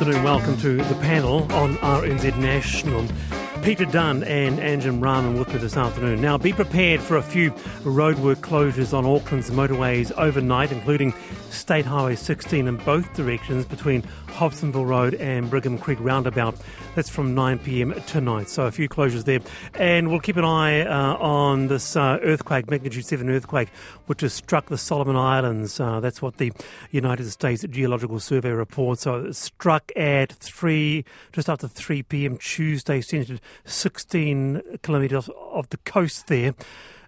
afternoon. Welcome to the panel on RNZ National. Peter Dunne and Anjum Rahman with me this afternoon. Now, be prepared for a few roadwork closures on Auckland's motorways overnight, including State Highway 16 in both directions between Hobsonville Road and Brigham Creek Roundabout. That's from 9 pm tonight. So a few closures there. And we'll keep an eye uh, on this uh, earthquake, magnitude 7 earthquake, which has struck the Solomon Islands. Uh, that's what the United States Geological Survey reports. So it struck at 3, just after 3 pm Tuesday, centered 16 kilometres off the coast there.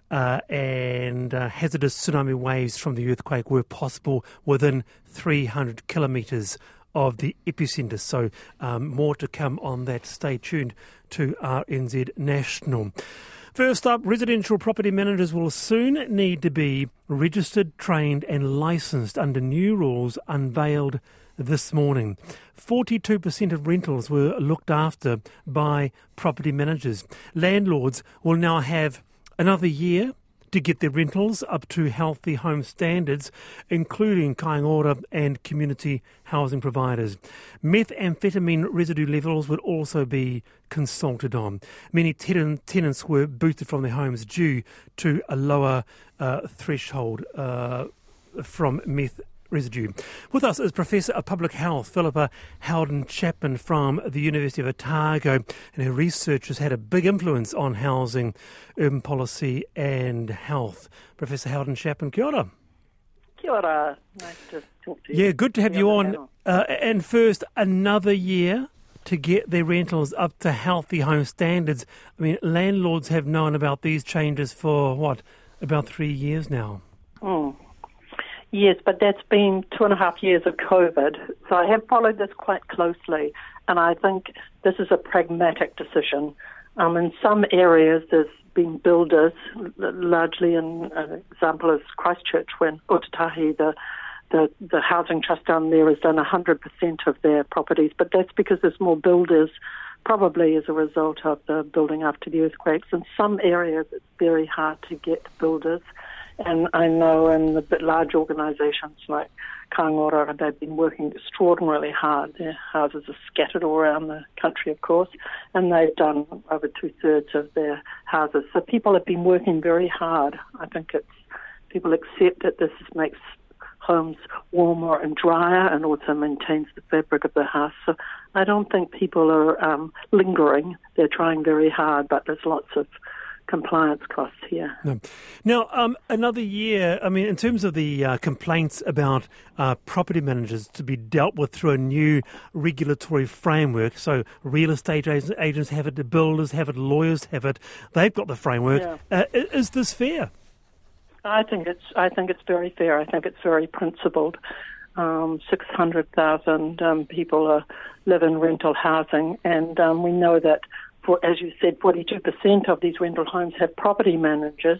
Uh, and uh, hazardous tsunami waves from the earthquake were possible within 300 kilometres of the epicenter. So, um, more to come on that. Stay tuned to RNZ National. First up, residential property managers will soon need to be registered, trained, and licensed under new rules unveiled this morning. 42% of rentals were looked after by property managers. Landlords will now have another year to get their rentals up to healthy home standards, including Kāinga Ora and community housing providers. Methamphetamine residue levels would also be consulted on. Many tenants were booted from their homes due to a lower uh, threshold uh, from meth residue. With us is Professor of Public Health, Philippa Howden Chapman from the University of Otago, and her research has had a big influence on housing, urban policy, and health. Professor Howden Chapman, kia ora. Kia ora. Nice to talk to you. Yeah, good to have you on. Uh, and first, another year to get their rentals up to healthy home standards. I mean, landlords have known about these changes for what, about three years now? Mm. Yes, but that's been two and a half years of COVID. So I have followed this quite closely, and I think this is a pragmatic decision. Um, in some areas, there's been builders, largely in an example is Christchurch, when Ōtautahi, the, the, the housing trust down there, has done 100% of their properties, but that's because there's more builders, probably as a result of the building after the earthquakes. In some areas, it's very hard to get builders. And I know in the large organisations like Kāinga Ora, they've been working extraordinarily hard. Their houses are scattered all around the country, of course, and they've done over two thirds of their houses. So people have been working very hard. I think it's people accept that this makes homes warmer and drier and also maintains the fabric of the house. So I don't think people are um, lingering. They're trying very hard, but there's lots of compliance costs here. No. Now, um, another year, I mean, in terms of the uh, complaints about uh, property managers to be dealt with through a new regulatory framework, so real estate agents have it, the builders have it, lawyers have it, they've got the framework. Yeah. Uh, is this fair? I think it's. I think it's very fair. I think it's very principled. Um, 600,000 um, people are, live in rental housing, and um, we know that for, as you said, 42% of these rental homes have property managers,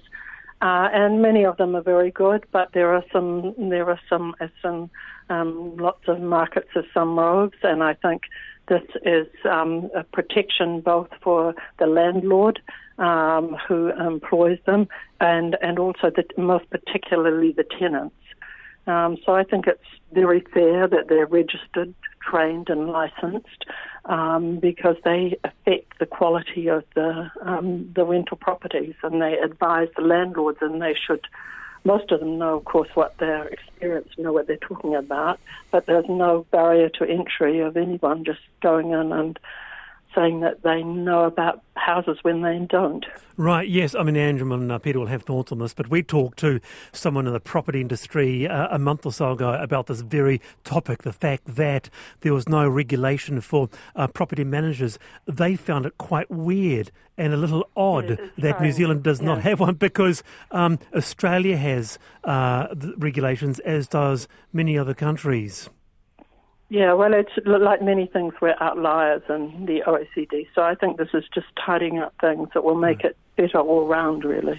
uh, and many of them are very good. But there are some, there are some, some um, lots of markets of some rogues, and I think this is um, a protection both for the landlord um, who employs them, and and also the, most particularly the tenants. Um, so I think it's very fair that they're registered, trained, and licensed um, because they affect the quality of the um, the rental properties, and they advise the landlords, and they should. Most of them know, of course, what their experience, know what they're talking about, but there's no barrier to entry of anyone just going in and saying that they know about houses when they don't. Right, yes. I mean, Anjum and uh, Peter will have thoughts on this, but we talked to someone in the property industry uh, a month or so ago about this very topic the fact that there was no regulation for uh, property managers. They found it quite weird and a little odd that New Zealand does yeah. not have one because um, Australia has uh, regulations, as does many other countries. Yeah, well, it's like many things, we're outliers in the OECD. So I think this is just tidying up things that will make it better all round, really.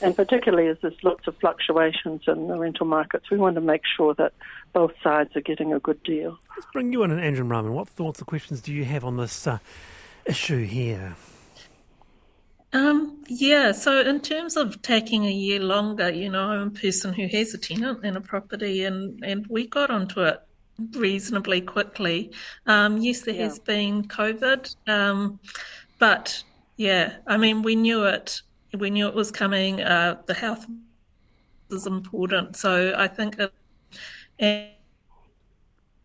And particularly as there's lots of fluctuations in the rental markets, we want to make sure that both sides are getting a good deal. Let's bring you in, Anjum Rahman. What thoughts or questions do you have on this uh, issue here? Um, yeah, so in terms of taking a year longer, you know, I'm a person who has a tenant in a property and, and we got onto it reasonably quickly. Um, yes, there yeah. has been COVID, um, but yeah, I mean, we knew it. We knew it was coming. Uh, the health is important, so I think, it, and,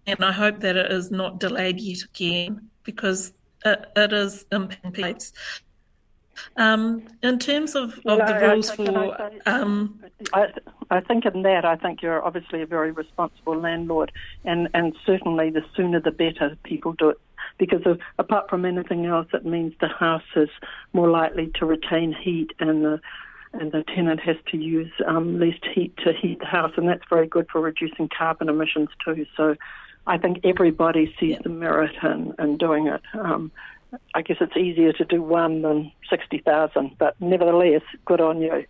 and I hope that it is not delayed yet again because it, it is impacting. Um, in terms of, of the rules for. I, um, I, I think in that, I think you're obviously a very responsible landlord, and, and certainly the sooner the better people do it. Because of, apart from anything else, it means the house is more likely to retain heat, and the and the tenant has to use um, less heat to heat the house, and that's very good for reducing carbon emissions too. So, I think everybody sees yeah. the merit in, in doing it. Um, I guess it's easier to do one than 60,000, but nevertheless, good on you.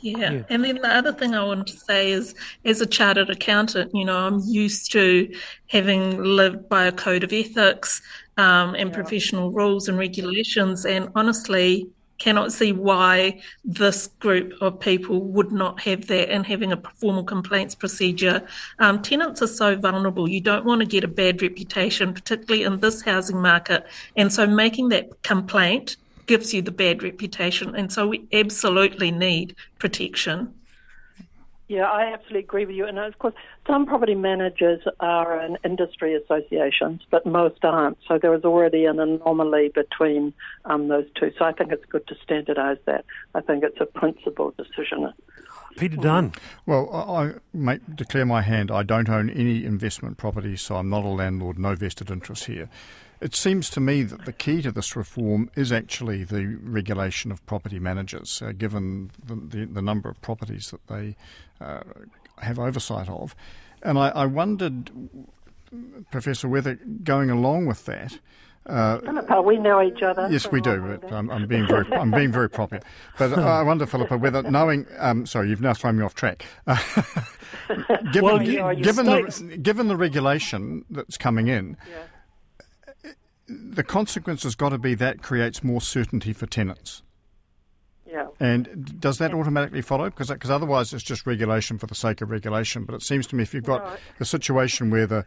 Yeah. yeah. And then the other thing I wanted to say is, as a chartered accountant, you know, I'm used to having lived by a code of ethics um, and yeah. professional rules and regulations. And honestly, cannot see why this group of people would not have that and having a formal complaints procedure. Um, tenants are so vulnerable. You don't want to get a bad reputation, particularly in this housing market. And so making that complaint gives you the bad reputation. And so we absolutely need protection. Yeah, I absolutely agree with you. And of course, some property managers are in industry associations, but most aren't. So there is already an anomaly between um, those two. So I think it's good to standardise that. I think it's a principled decision. Peter Dunne. Well, I, I declare my hand. I don't own any investment property, so I'm not a landlord, no vested interest here. It seems to me that the key to this reform is actually the regulation of property managers, uh, given the, the, the, number of properties that they uh, have oversight of. And I, I, wondered, Professor, whether going along with that, uh, Philippa, we know each other. Yes, we do. But I'm, I'm, being very, I'm being very proper. But I wonder, Philippa, whether knowing, um, sorry, you've now thrown me off track. given, well, you, given, the, given the regulation that's coming in, yeah. The consequence has got to be that creates more certainty for tenants. Yeah. And does that automatically follow? Because because otherwise it's just regulation for the sake of regulation. But it seems to me if you've got right. a situation where the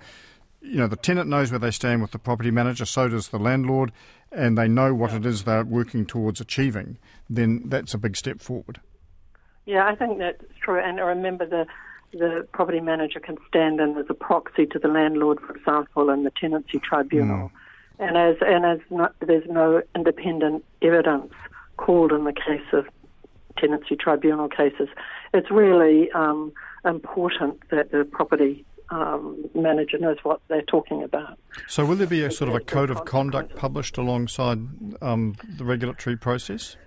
you know the tenant knows where they stand with the property manager, so does the landlord, and they know what yeah. it is they're working towards achieving, then that's a big step forward. Yeah, I think that's true. And I remember the the property manager can stand in as a proxy to the landlord, for example, in the tenancy tribunal. Mm. And as and as not, there's no independent evidence called in the case of tenancy tribunal cases, it's really um, important that the property um, manager knows what they're talking about. So, will there be a sort of a code of conduct published alongside um, the regulatory process?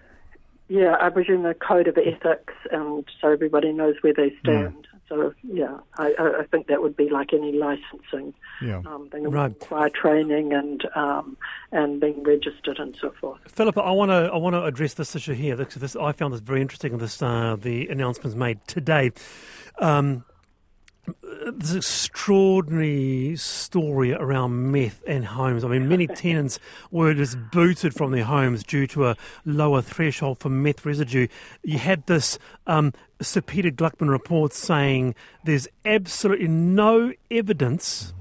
Yeah, I presume a code of ethics, and so everybody knows where they stand. So yeah, I, I, think that would be like any licensing. Yeah. Um, they right. require training and um, and being registered and so forth. Philippa, I want to I want to address this issue here. This, this I found this very interesting. This uh, the announcements made today. Um, this extraordinary story around meth and homes. I mean, many tenants were just booted from their homes due to a lower threshold for meth residue. You had this um, Sir Peter Gluckman report saying there's absolutely no evidence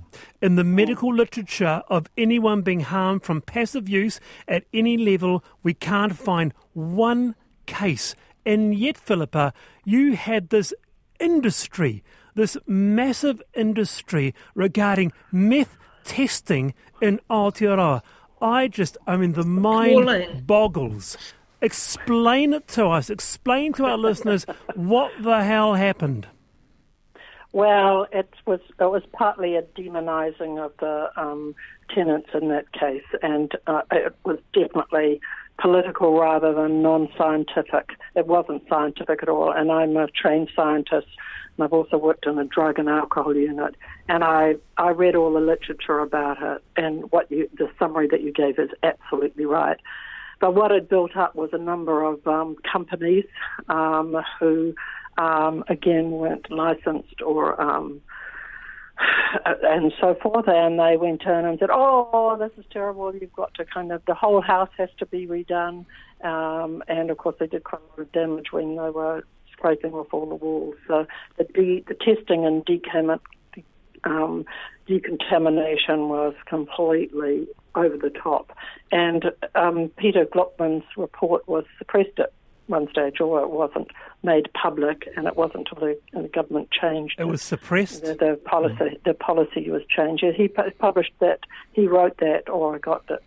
in the medical literature of anyone being harmed from passive use at any level. We can't find one case. And yet, Philippa, you had this industry this massive industry regarding meth testing in Aotearoa. I just, I mean, the mind boggles. Explain it to us. Explain to our listeners what the hell happened. Well, it was it was partly a demonising of the um, tenants in that case, and uh, it was definitely political rather than non-scientific. It wasn't scientific at all, and I'm a trained scientist and I've also worked in a drug and alcohol unit. And I, I read all the literature about it, and what you, the summary that you gave is absolutely right. But what had built up was a number of um, companies um, who, um, again, weren't licensed or um, and so forth. And they went in and said, "Oh, this is terrible. You've got to kind of the whole house has to be redone." Um, and of course, they did quite a lot of damage when they were scraping off all the walls. So the, de- the testing and um, decontamination was completely over the top. And um, Peter Gluckman's report was suppressed at one stage, or it wasn't made public, and it wasn't until the, the government changed. It was suppressed. The, the policy, mm. the policy was changed. He published that. He wrote that, or I got the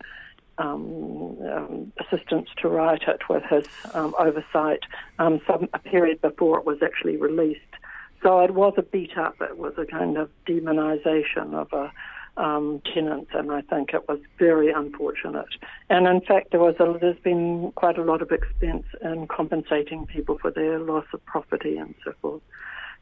um, um, assistance to write it with his um, oversight. Um, some a period before it was actually released. So it was a beat up. It was a kind of demonisation of a um, and I think it was very unfortunate. And in fact, there was a, there's been quite a lot of expense in compensating people for their loss of property and so forth.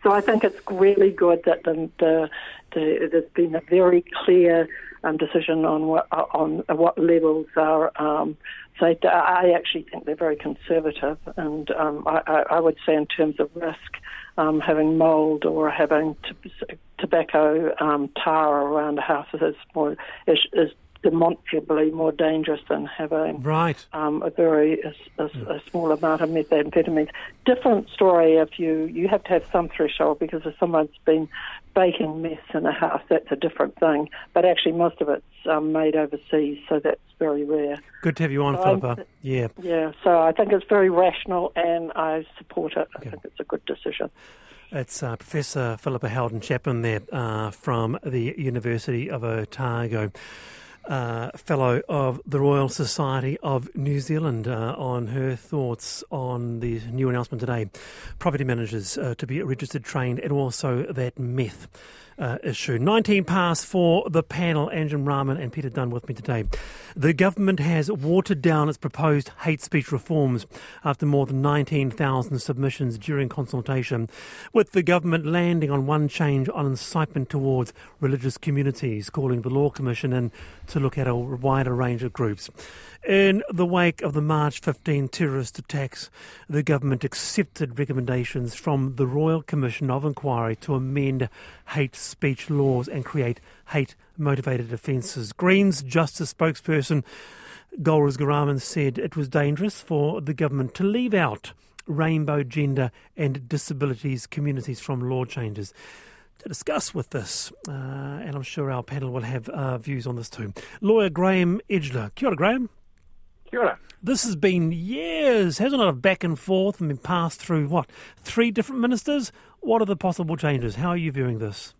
So I think it's really good that the, the, the, there's been a very clear um, decision on what on what levels are um, safe. I actually think they're very conservative, and um, I, I, would say in terms of risk, um, having mould or having t- tobacco um, tar around a house is more is, is demonstrably more dangerous than having right. um, a very a, a, a, small amount of methamphetamine. Different story if you you have to have some threshold because if someone's been baking mess in a house, that's a different thing. But actually, most of it's um, made overseas, so that's very rare. Good to have you on, so Philippa. yeah, yeah. So I think it's very rational, and I support it. Okay. I think it's a good decision. It's uh, Professor Philippa Howden Chapman there uh, from the University of Otago uh, Fellow of the Royal Society of New Zealand, uh, on her thoughts on the new announcement today. Property managers uh, to be registered, trained, and also that meth uh, issue. 19 past for the panel, Anjum Rahman and Peter Dunne with me today. The government has watered down its proposed hate speech reforms after more than 19,000 submissions during consultation, with the government landing on one change on incitement towards religious communities, calling the Law Commission in to look at a wider range of groups. In the wake of the March 15 terrorist attacks, the government accepted recommendations from the Royal Commission of Inquiry to amend hate speech laws and create hate motivated offences. Greens Justice spokesperson Golriz Ghahraman said it was dangerous for the government to leave out rainbow, gender, and disabilities communities from law changes to discuss with this, uh, and I'm sure our panel will have uh, views on this too. Lawyer Graeme Edgeler. Kia ora, Graeme. Kia ora. This has been years, hasn't it, of back and forth and been passed through, what, three different ministers? What are the possible changes? How are you viewing this?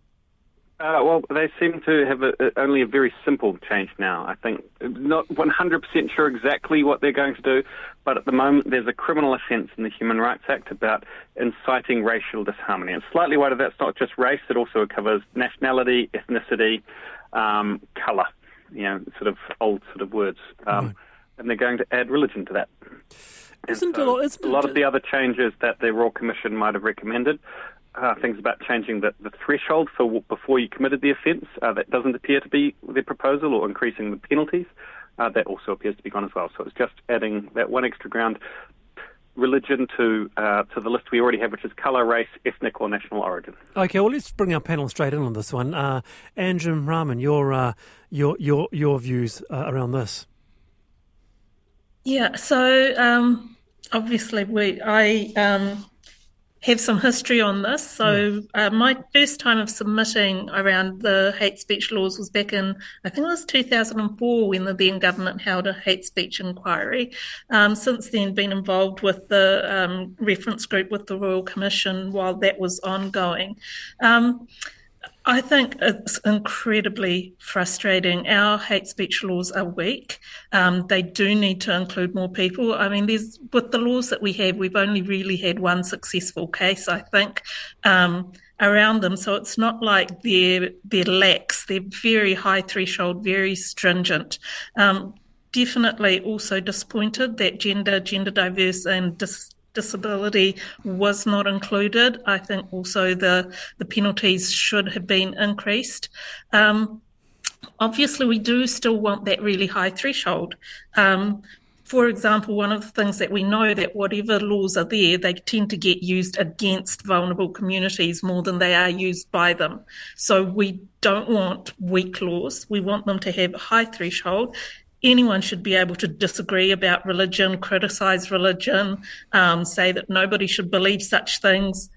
Uh, well, they seem to have a, a, only a very simple change now. I think not 100% sure exactly what they're going to do, but at the moment there's a criminal offence in the Human Rights Act about inciting racial disharmony. And slightly wider, that's not just race; it also covers nationality, ethnicity, um, colour. You know, sort of old sort of words. Um, right and they're going to add religion to that. Isn't so a, a lot of the other changes that the Royal Commission might have recommended, uh, things about changing the, the threshold for before you committed the offence, uh, that doesn't appear to be their proposal, or increasing the penalties, uh, that also appears to be gone as well. So it's just adding that one extra ground religion to uh, to the list we already have, which is colour, race, ethnic, or national origin. Okay, well let's bring our panel straight in on this one. Uh, Anjum Rahman, your uh, your your your views uh, around this. Yeah, so um, obviously we I um, have some history on this. So uh, my first time of submitting around the hate speech laws was back in I think it was 2004 when the then government held a hate speech inquiry. Um, since then, been involved with the um, reference group with the Royal Commission while that was ongoing. Um, I think it's incredibly frustrating. Our hate speech laws are weak. Um, they do need to include more people. I mean, there's with the laws that we have, we've only really had one successful case, I think, um, around them. So it's not like they're they're lax. They're very high threshold, very stringent. Um, definitely also disappointed that gender, gender diverse, and dis- disability was not included. I think also the the penalties should have been increased. Um, obviously, we do still want that really high threshold. Um, for example, one of the things that we know that whatever laws are there, they tend to get used against vulnerable communities more than they are used by them. So we don't want weak laws. We want them to have a high threshold anyone should be able to disagree about religion, criticize religion, um, say that nobody should believe such things.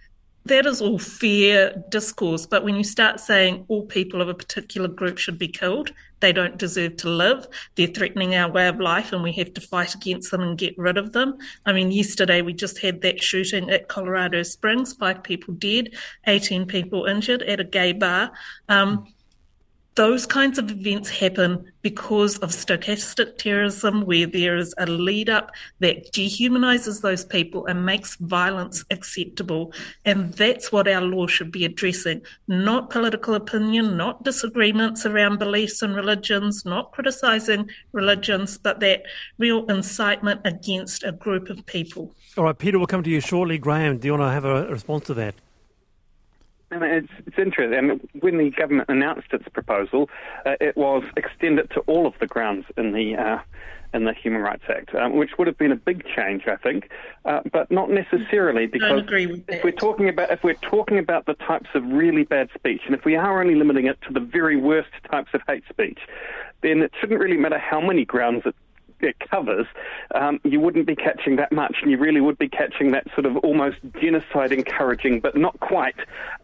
that is all fair discourse. But when you start saying all people of a particular group should be killed, they don't deserve to live, they're threatening our way of life, and we have to fight against them and get rid of them. I mean, yesterday we just had that shooting at Colorado Springs, five people dead, 18 people injured at a gay bar. Um, those kinds of events happen because of stochastic terrorism, where there is a lead up that dehumanizes those people and makes violence acceptable. And that's what our law should be addressing not political opinion, not disagreements around beliefs and religions, not criticizing religions, but that real incitement against a group of people. All right, Peter, we'll come to you shortly. Graeme, do you want to have a response to that? It's, it's interesting. I mean, when the government announced its proposal, uh, it was extended to all of the grounds in the uh, in the Human Rights Act, um, which would have been a big change, I think, uh, but not necessarily because if we're talking about if we're talking about the types of really bad speech, and if we are only limiting it to the very worst types of hate speech, then it shouldn't really matter how many grounds it covers, um, you wouldn't be catching that much, and you really would be catching that sort of almost genocide encouraging, but not quite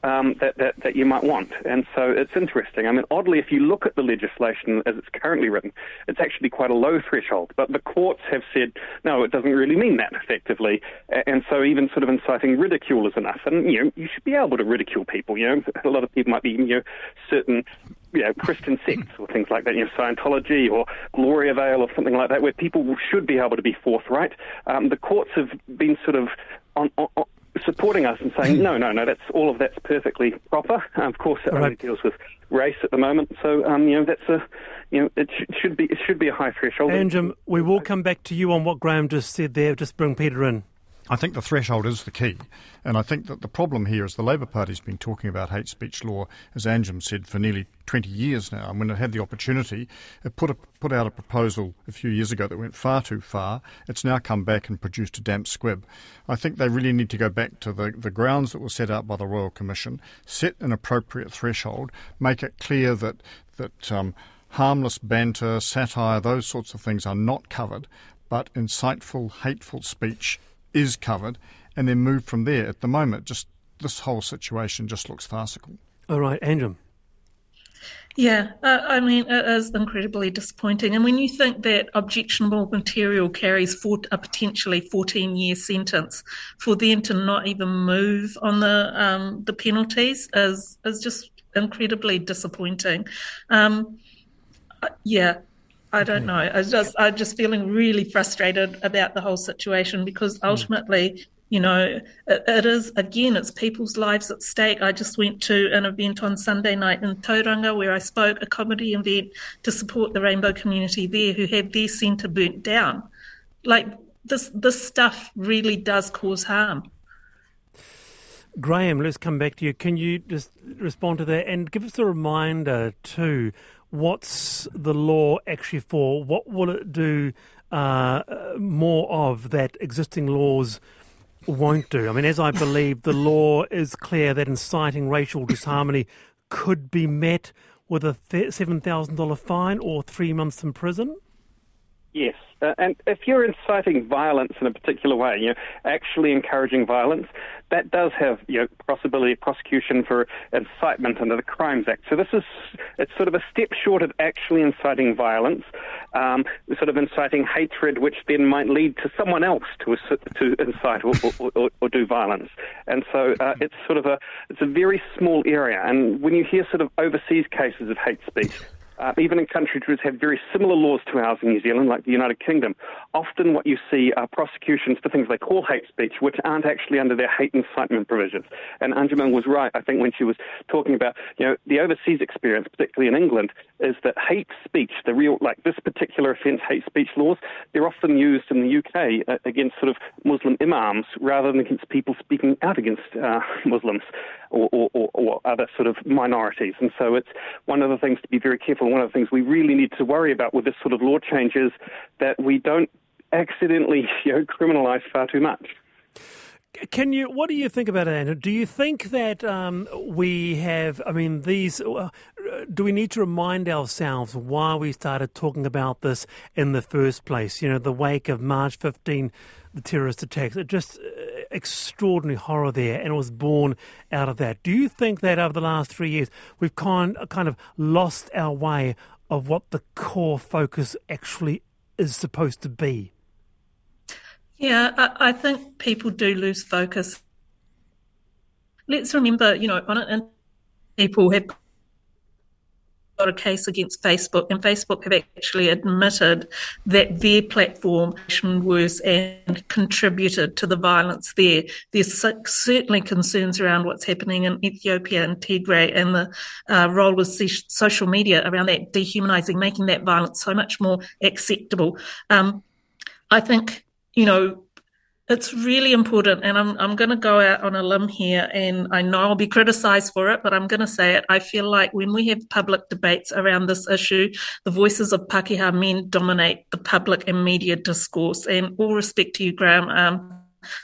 um, that, that, that you might want. And so it's interesting. I mean, oddly, if you look at the legislation as it's currently written, it's actually quite a low threshold. But the courts have said no, it doesn't really mean that effectively. And so even sort of inciting ridicule is enough. And you know, you should be able to ridicule people. You know, a lot of people might be you know certain you know, Christian sects or things like that, you know, Scientology or Gloriavale or something like that, where people should be able to be forthright. Um, the courts have been sort of on, on, on supporting us and saying, no, no, no, that's all of that's perfectly proper. of course, it right. only deals with race at the moment, so um, you know that's a, you know, it sh- should be it should be a high threshold. Anjum, we will come back to you on what Graeme just said there. Just bring Peter in. I think the threshold is the key. And I think that the problem here is the Labour Party's been talking about hate speech law, as Anjum said, for nearly 20 years now. And when it had the opportunity, it put, a, put out a proposal a few years ago that went far too far. It's now come back and produced a damp squib. I think they really need to go back to the, the grounds that were set out by the Royal Commission, set an appropriate threshold, make it clear that, that um, harmless banter, satire, those sorts of things are not covered, but insightful, hateful speech is covered, and then move from there. At the moment, just this whole situation just looks farcical. All right, Anjum. Yeah, uh, I mean, it is incredibly disappointing. And when you think that objectionable material carries for, a potentially 14 year sentence, for them to not even move on the um, the penalties is is just incredibly disappointing. Um, uh, yeah, I don't know. I just I'm just feeling really frustrated about the whole situation because hmm. ultimately, you know, it, it is again, it's people's lives at stake. I just went to an event on Sunday night in Tauranga where I spoke a comedy event to support the rainbow community there who had their centre burnt down. Like this this stuff really does cause harm. Graeme, let's come back to you. Can you just respond to that and give us a reminder too what's the law actually for? What will it do uh, more of that existing laws won't do? I mean, as I believe, the law is clear that inciting racial disharmony could be met with a $7,000 fine or three months in prison. Yes, uh, and if you're inciting violence in a particular way, you know, actually encouraging violence, that does have you know possibility of prosecution for incitement under the Crimes Act. So this is it's sort of a step short of actually inciting violence, um, sort of inciting hatred, which then might lead to someone else to to incite or, or, or, or do violence. And so uh, it's sort of a it's a very small area. And when you hear sort of overseas cases of hate speech uh, even in countries which have very similar laws to ours in New Zealand, like the United Kingdom, often what you see are prosecutions for things they call hate speech, which aren't actually under their hate incitement provisions. And Anjuman was right, I think, when she was talking about, you know, the overseas experience, particularly in England, is that hate speech, the real, like this particular offence, hate speech laws, they're often used in the UK uh, against sort of Muslim imams rather than against people speaking out against uh, Muslims or, or, or, or other sort of minorities. And so it's one of the things to be very careful one of the things we really need to worry about with this sort of law change is that we don't accidentally you know, criminalise far too much. Can you? What do you think about it, Anjum? Do you think that um, we have? I mean, these. Uh, do we need to remind ourselves why we started talking about this in the first place? You know, the wake of March 15, the terrorist attacks. It just extraordinary horror there, and it was born out of that. Do you think that over the last three years we've kind kind of lost our way of what the core focus actually is supposed to be? Yeah, I, I think people do lose focus. Let's remember, you know, on it, and people have got a case against Facebook, and Facebook have actually admitted that their platform was and contributed to the violence there. There's certainly concerns around what's happening in Ethiopia and Tigray and the uh, role of social media around that dehumanizing, making that violence so much more acceptable. Um, I think, you know, it's really important, and I'm I'm going to go out on a limb here, and I know I'll be criticised for it, but I'm going to say it. I feel like when we have public debates around this issue, the voices of Pakeha men dominate the public and media discourse. And all respect to you, Graeme. Um,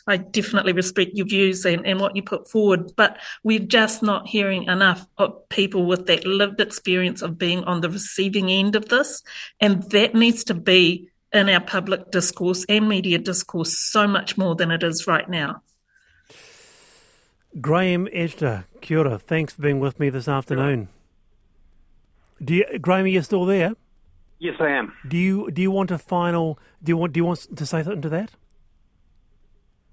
I definitely respect your views and, and what you put forward, but we're just not hearing enough of people with that lived experience of being on the receiving end of this. And that needs to be in our public discourse and media discourse so much more than it is right now. Graeme Edgeler, kia ora. Thanks for being with me this afternoon. Do you, Graeme, are you still there? Yes, I am. Do you do you want a final? Do you want do you want to say something to that?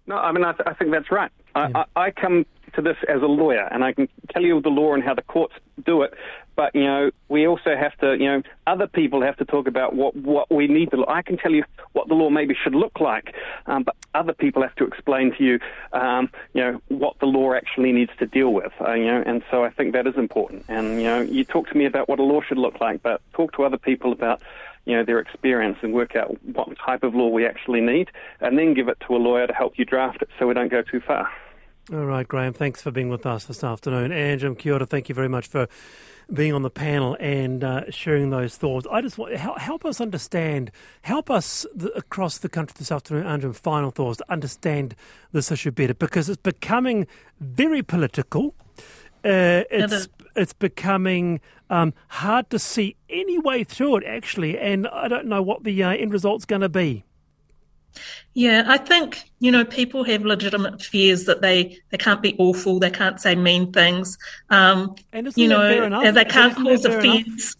No, I mean I, th- I think that's right. Yeah. I, I, I come to this as a lawyer, and I can tell you the law and how the courts do it. But you know, we also have to, you know, other people have to talk about what what we need to. I can tell you what the law maybe should look like, um, but other people have to explain to you, um, you know, what the law actually needs to deal with. Uh, you know, and so I think that is important. And you know, you talk to me about what a law should look like, but talk to other people about you know, their experience and work out what type of law we actually need, and then give it to a lawyer to help you draft it so we don't go too far. All right, Graeme, thanks for being with us this afternoon. And Jim Kyoto, thank you very much for being on the panel and uh, sharing those thoughts. I just want help, help us understand, help us the, across the country this afternoon, Anjum, final thoughts to understand this issue better because it's becoming very political. Uh, it's it's becoming um, hard to see any way through it actually, and I don't know what the uh, end result's going to be. Yeah, I think you know people have legitimate fears that they they can't be awful, they can't say mean things, um, and you know, they can't cause offence.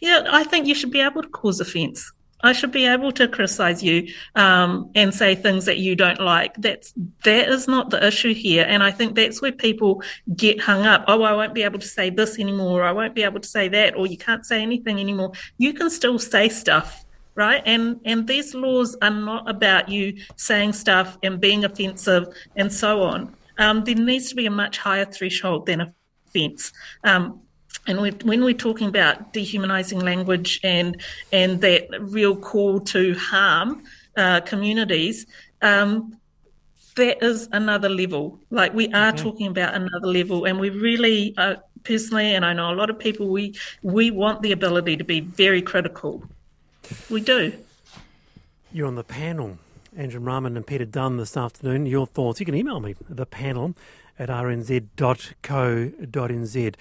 Yeah, I think you should be able to cause offence. I should be able to criticize you um, and say things that you don't like. That's that is not the issue here, and I think that's where people get hung up. Oh, I won't be able to say this anymore. I won't be able to say that, or you can't say anything anymore. You can still say stuff right? And and these laws are not about you saying stuff and being offensive and so on. Um, there needs to be a much higher threshold than offence. Um, and we, when we're talking about dehumanising language and and that real call to harm uh, communities, um, that is another level. Like we are okay. talking about another level, and we really, uh, personally, and I know a lot of people, we we want the ability to be very critical we do. You're on the panel. Anjum Rahman and Peter Dunne this afternoon. Your thoughts. You can email me, the panel at rnz.co.nz.